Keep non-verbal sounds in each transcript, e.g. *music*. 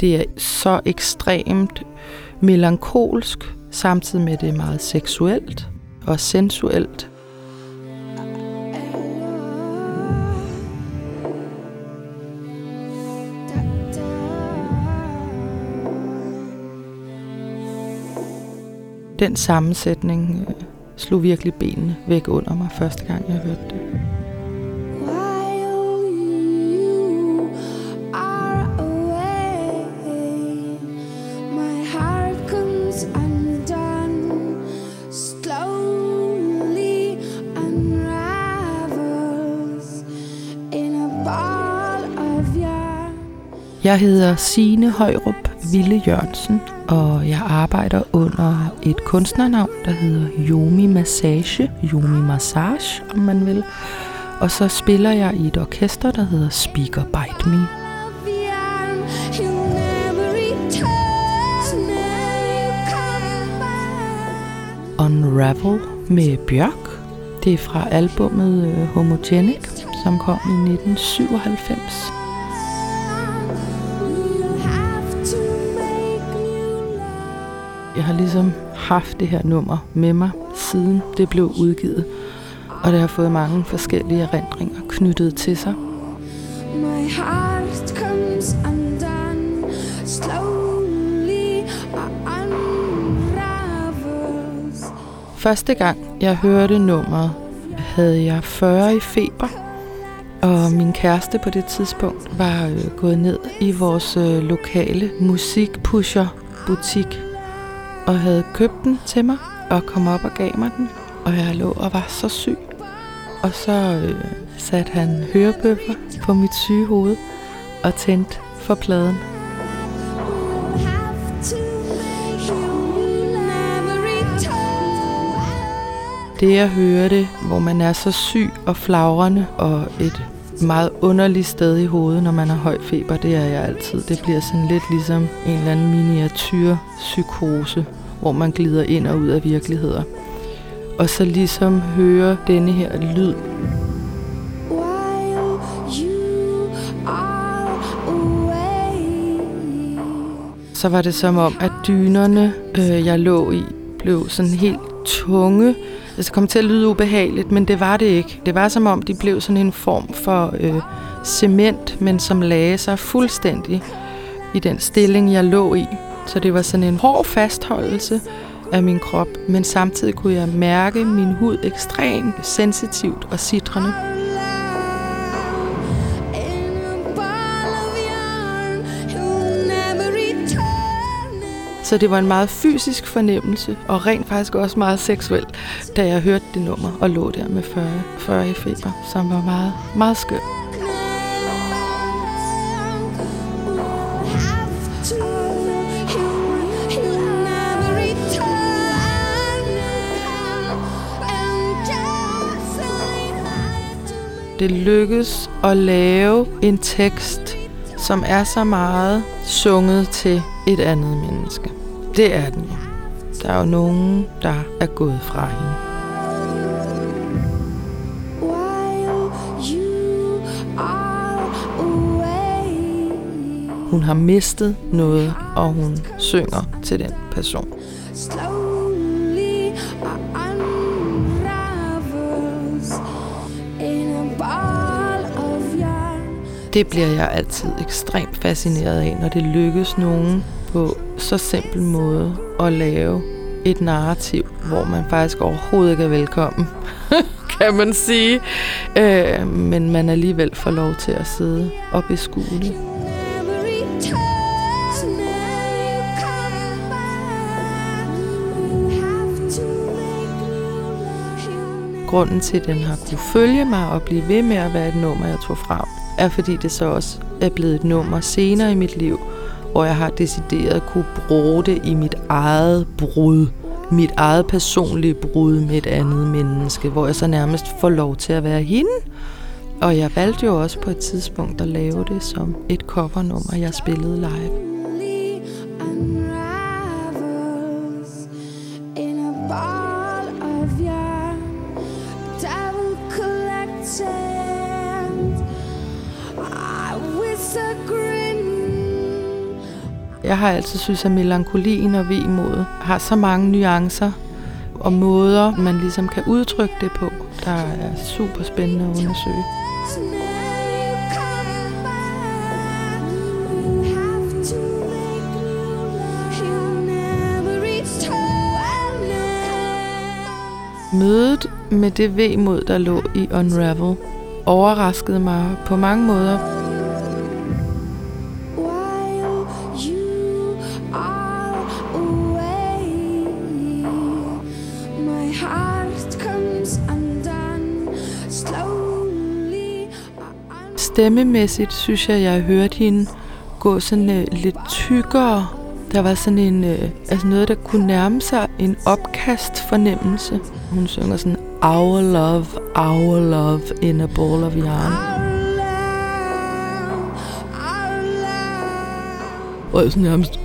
Det er så ekstremt melankolsk, samtidig med at det er meget seksuelt og sensuelt. Den sammensætning øh, slog virkelig benene væk under mig første gang, jeg hørte det. Jeg hedder Sine Højrup Ville Jørgensen, og jeg arbejder under et kunstnernavn, der hedder Yomi Massage, Yomi Massage, om man vil. Og så spiller jeg i et orkester, der hedder Speaker Bite Me. Unravel med Bjørk. Det er fra albumet øh, Homogenic, som kom i 1997. Jeg har ligesom haft det her nummer med mig, siden det blev udgivet. Og det har fået mange forskellige erindringer knyttet til sig. My heart comes undone slowly unravels. Første gang jeg hørte nummeret, havde jeg 40 i feber. Og min kæreste på det tidspunkt var øh, gået ned i vores øh, lokale musikpusher butik og havde købt den til mig og kom op og gav mig den. Og jeg lå og var så syg. Og så øh, satte han hørebøffer på mit syge hoved og tændte for pladen. Det jeg hørte, hvor man er så syg og flagrende og et meget underligt sted i hovedet, når man har høj feber. Det er jeg altid. Det bliver sådan lidt ligesom en eller anden miniatyrpsykose, hvor man glider ind og ud af virkeligheder. Og så ligesom høre denne her lyd. Så var det som om, at dynerne, øh, jeg lå i, blev sådan helt tunge altså, det kom til at lyde ubehageligt, men det var det ikke. Det var som om, de blev sådan en form for øh, cement, men som lagde sig fuldstændig i den stilling, jeg lå i. Så det var sådan en hård fastholdelse af min krop, men samtidig kunne jeg mærke min hud ekstremt sensitivt og sidrende. Så det var en meget fysisk fornemmelse, og rent faktisk også meget seksuel, da jeg hørte det nummer og lå der med 40, 40 i feber, som var meget, meget skønt. det lykkedes at lave en tekst, som er så meget sunget til et andet menneske. Det er den jo. Der er jo nogen, der er gået fra hende. Hun har mistet noget, og hun synger til den person. Det bliver jeg altid ekstremt fascineret af, når det lykkes nogen på så simpel måde at lave et narrativ, hvor man faktisk overhovedet ikke er velkommen, *laughs* kan man sige. Øh, men man alligevel får lov til at sidde og beskue det. Grunden til, at den har kunne følge mig og blive ved med at være et nummer, jeg tog frem, er fordi det så også er blevet et nummer senere i mit liv, hvor jeg har decideret kunne bruge det i mit eget brud. Mit eget personlige brud med et andet menneske, hvor jeg så nærmest får lov til at være hende. Og jeg valgte jo også på et tidspunkt at lave det som et covernummer, jeg spillede live. Jeg har altid synes, at melankolien og vemodet har så mange nuancer og måder, man ligesom kan udtrykke det på, der er super spændende at undersøge. Mødet med det vemod, der lå i Unravel, overraskede mig på mange måder. Stemmemæssigt synes jeg, jeg hørte hende gå sådan øh, lidt tykkere. Der var sådan en, øh, altså noget, der kunne nærme sig en opkast fornemmelse. Hun synger sådan, Our love, our love in a ball of yarn. Og jeg sådan nærmest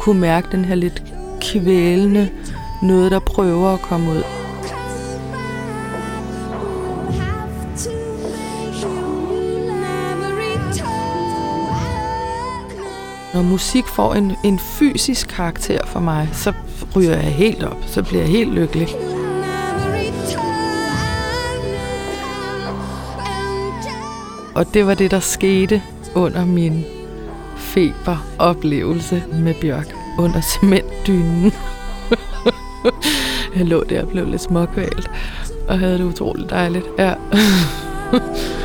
kunne mærke den her lidt kvælende noget, der prøver at komme ud. Når musik får en, en fysisk karakter for mig, så ryger jeg helt op. Så bliver jeg helt lykkelig. Og det var det, der skete under min feberoplevelse med Bjørk under cementdynen. *laughs* jeg lå der og blev lidt småkvalt og havde det utroligt dejligt. Ja. *laughs*